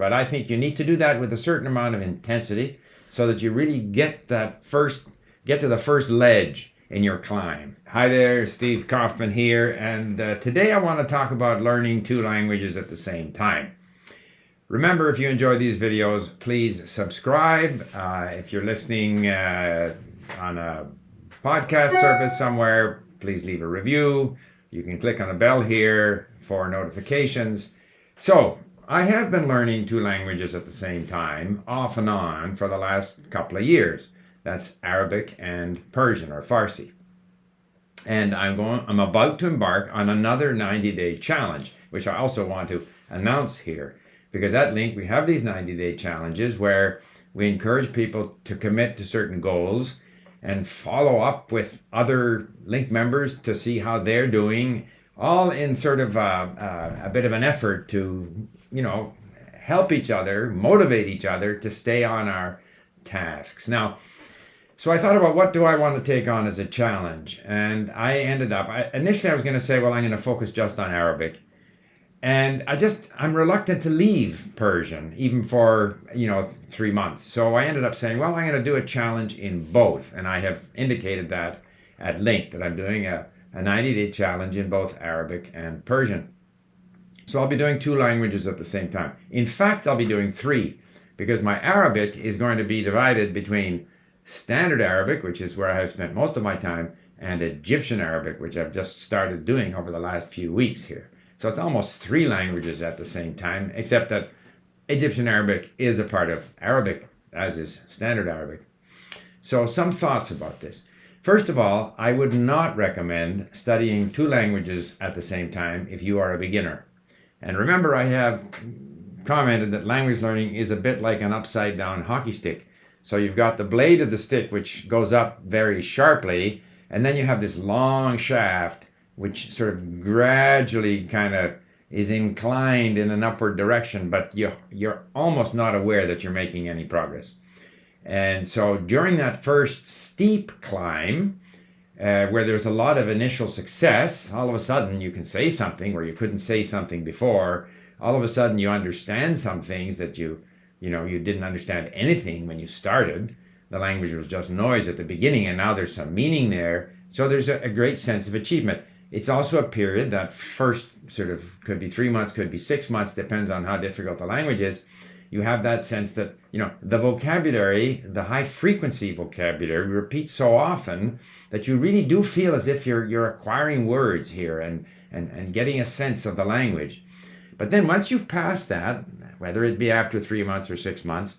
But I think you need to do that with a certain amount of intensity so that you really get that first, get to the first ledge in your climb. Hi there, Steve Kaufmann here, and uh, today I want to talk about learning two languages at the same time. Remember, if you enjoy these videos, please subscribe. Uh, if you're listening uh, on a podcast service somewhere, please leave a review. You can click on the bell here for notifications. So, I have been learning two languages at the same time, off and on, for the last couple of years. That's Arabic and Persian or Farsi. And I'm going I'm about to embark on another 90-day challenge, which I also want to announce here. Because at LingQ we have these 90-day challenges where we encourage people to commit to certain goals and follow up with other LingQ members to see how they're doing, all in sort of a, a, a bit of an effort to, you know, help each other, motivate each other to stay on our tasks. Now, so I thought about what do I want to take on as a challenge, and I ended up. I, initially, I was going to say, well, I'm going to focus just on Arabic, and I just I'm reluctant to leave Persian even for you know three months. So I ended up saying, well, I'm going to do a challenge in both, and I have indicated that at length that I'm doing a, a 90 day challenge in both Arabic and Persian. So I'll be doing two languages at the same time. In fact, I'll be doing three because my Arabic is going to be divided between Standard Arabic, which is where I have spent most of my time, and Egyptian Arabic, which I've just started doing over the last few weeks here. So it's almost three languages at the same time, except that Egyptian Arabic is a part of Arabic, as is Standard Arabic. So, some thoughts about this. First of all, I would not recommend studying two languages at the same time if you are a beginner. And remember, I have commented that language learning is a bit like an upside down hockey stick. So you've got the blade of the stick, which goes up very sharply, and then you have this long shaft which sort of gradually kind of is inclined in an upward direction, but you, you're almost not aware that you're making any progress. And so during that first steep climb, uh, where there's a lot of initial success, all of a sudden you can say something where you couldn't say something before. All of a sudden you understand some things that you, you know, you didn't understand anything when you started. The language was just noise at the beginning, and now there's some meaning there. So there's a, a great sense of achievement. It's also a period that first sort of could be three months, could be six months, depends on how difficult the language is. You have that sense that, you know, the vocabulary, the high frequency vocabulary repeats so often that you really do feel as if you're you're acquiring words here and, and, and getting a sense of the language. But then once you've passed that, whether it be after three months or six months,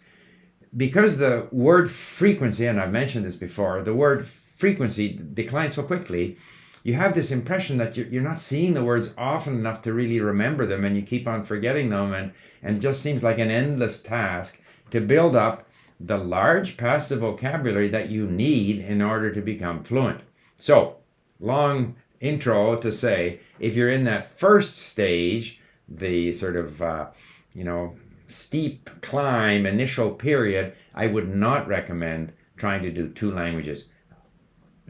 because the word frequency, and I've mentioned this before, the word frequency declines so quickly, you have this impression that you're, not seeing the words often enough to really remember them and you keep on forgetting them and, and just seems like an endless task to build up the large passive vocabulary that you need in order to become fluent. So, long intro to say if you're in that first stage, the sort of, uh, you know, steep climb initial period, I would not recommend trying to do two languages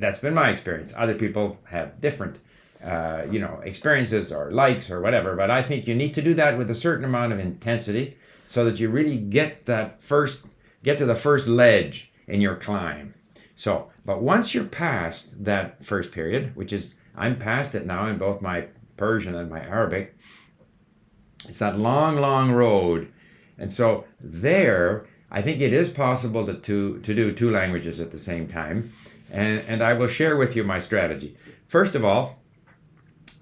that's been my experience. Other people have different, uh, you know, experiences or likes or whatever. But I think you need to do that with a certain amount of intensity, so that you really get that first, get to the first ledge in your climb. So, but once you're past that first period, which is I'm past it now in both my Persian and my Arabic. It's that long, long road, and so there, I think it is possible to to, to do two languages at the same time and, and I will share with you my strategy. First of all,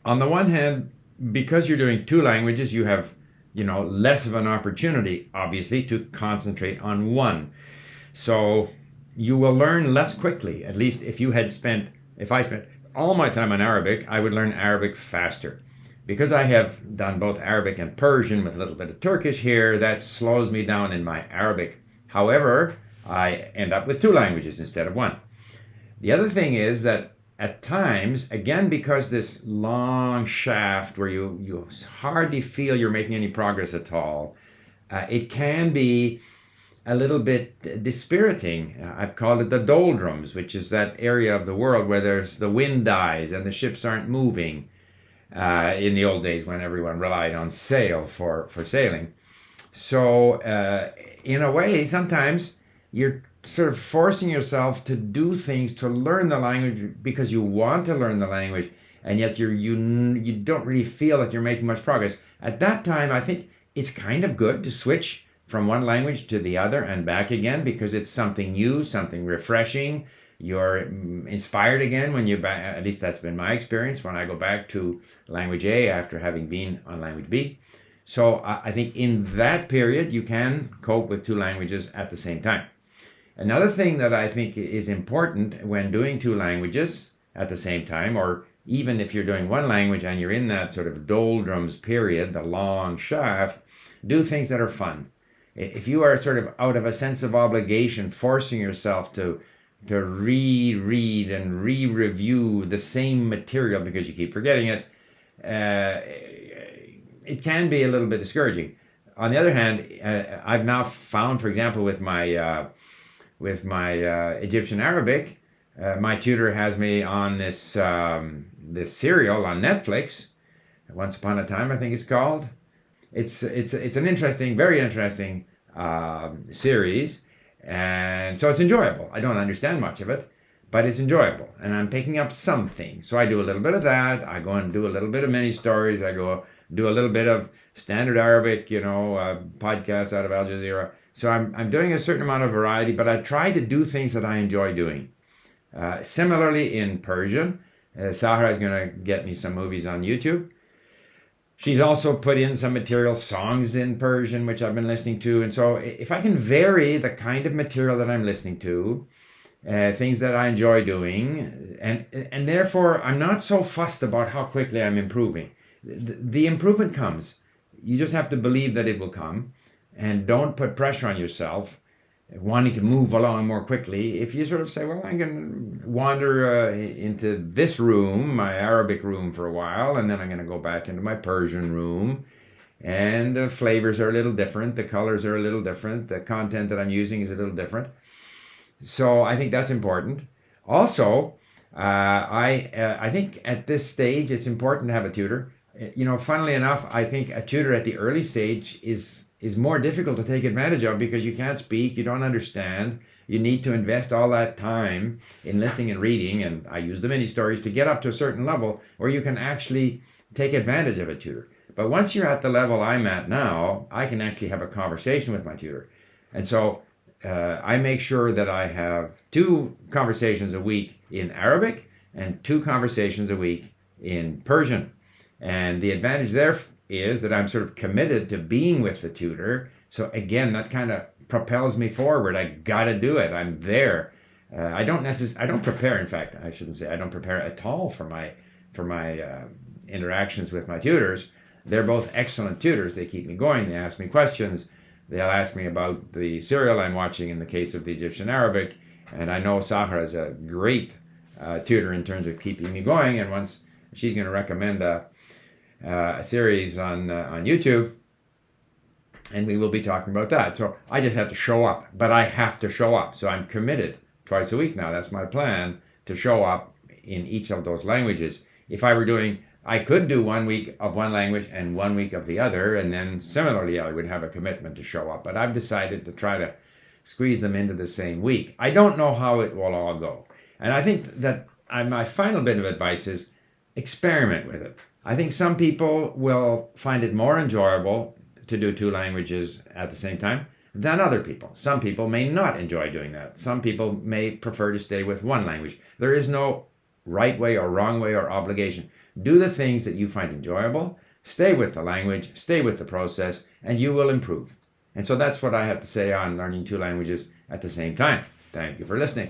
on the one hand, because you're doing two languages, you have you know less of an opportunity, obviously, to concentrate on one. So you will learn less quickly. At least if you had spent, if I spent all my time on Arabic, I would learn Arabic faster. Because I have done both Arabic and Persian with a little bit of Turkish here, that slows me down in my Arabic. However, I end up with two languages instead of one. The other thing is that at times, again, because this long shaft where you, you hardly feel you're making any progress at all, uh, it can be a little bit dispiriting. Uh, I've called it the doldrums, which is that area of the world where there's the wind dies and the ships aren't moving. Uh, in the old days when everyone relied on sail for, for sailing. So, uh, in a way, sometimes you're sort of forcing yourself to do things to learn the language because you want to learn the language, and yet you're you you don't really feel that you're making much progress. At that time, I think it's kind of good to switch from one language to the other and back again because it's something new, something refreshing. You're inspired again when you back. At least that's been my experience when I go back to language A after having been on language B. So I think in that period you can cope with two languages at the same time. Another thing that I think is important when doing two languages at the same time, or even if you're doing one language and you're in that sort of doldrums period, the long shaft, do things that are fun if you are sort of out of a sense of obligation, forcing yourself to to reread and re-review the same material because you keep forgetting it, uh, it can be a little bit discouraging. On the other hand, uh, I've now found, for example, with my uh, with my uh, Egyptian Arabic, uh, my tutor has me on this um, this serial on Netflix. Once upon a time, I think it's called it's it's it's an interesting, very interesting um, series, and so it's enjoyable. I don't understand much of it, but it's enjoyable, and I'm picking up something. So I do a little bit of that. I go and do a little bit of mini stories. I go do a little bit of standard Arabic, you know, uh, podcasts out of Al Jazeera. So I'm I'm doing a certain amount of variety, but I try to do things that I enjoy doing. Uh, similarly, in Persian, uh, Sahra is going to get me some movies on YouTube. She's also put in some material, songs in Persian, which I've been listening to. And so, if I can vary the kind of material that I'm listening to, uh, things that I enjoy doing, and and therefore I'm not so fussed about how quickly I'm improving. The, the improvement comes. You just have to believe that it will come, and don't put pressure on yourself wanting to move along more quickly, if you sort of say, well, I'm going to wander uh, into this room, my Arabic room, for a while, and then I'm going to go back into my Persian room, and the flavors are a little different, the colors are a little different, the content that I'm using is a little different. So I think that's important. Also, uh, I uh, I think at this stage it's important to have a tutor. You know, funnily enough, I think a tutor at the early stage is is more difficult to take advantage of because you can't speak, you don't understand. You need to invest all that time in listening and reading, and I use the mini stories to get up to a certain level where you can actually take advantage of a tutor. But once you're at the level I'm at now, I can actually have a conversation with my tutor. And so uh, I make sure that I have two conversations a week in Arabic and two conversations a week in Persian. And the advantage there is that I'm sort of committed to being with the tutor. So again, that kind of propels me forward. I got to do it. I'm there. Uh, I don't necessarily. I don't prepare. In fact, I shouldn't say I don't prepare at all for my for my uh, interactions with my tutors. They're both excellent tutors. They keep me going. They ask me questions. They'll ask me about the serial I'm watching in the case of the Egyptian Arabic. And I know Sahra is a great uh, tutor in terms of keeping me going. And once she's going to recommend a, uh, a series on uh, on YouTube, and we will be talking about that. So I just have to show up, but I have to show up. So I'm committed twice a week now. That's my plan to show up in each of those languages. If I were doing, I could do one week of one language and one week of the other, and then similarly, I would have a commitment to show up. But I've decided to try to squeeze them into the same week. I don't know how it will all go. And I think that my final bit of advice is experiment with it. I think some people will find it more enjoyable to do two languages at the same time than other people. Some people may not enjoy doing that. Some people may prefer to stay with one language. There is no right way or wrong way or obligation. Do the things that you find enjoyable, stay with the language, stay with the process, and you will improve. And so that's what I have to say on learning two languages at the same time. Thank you for listening.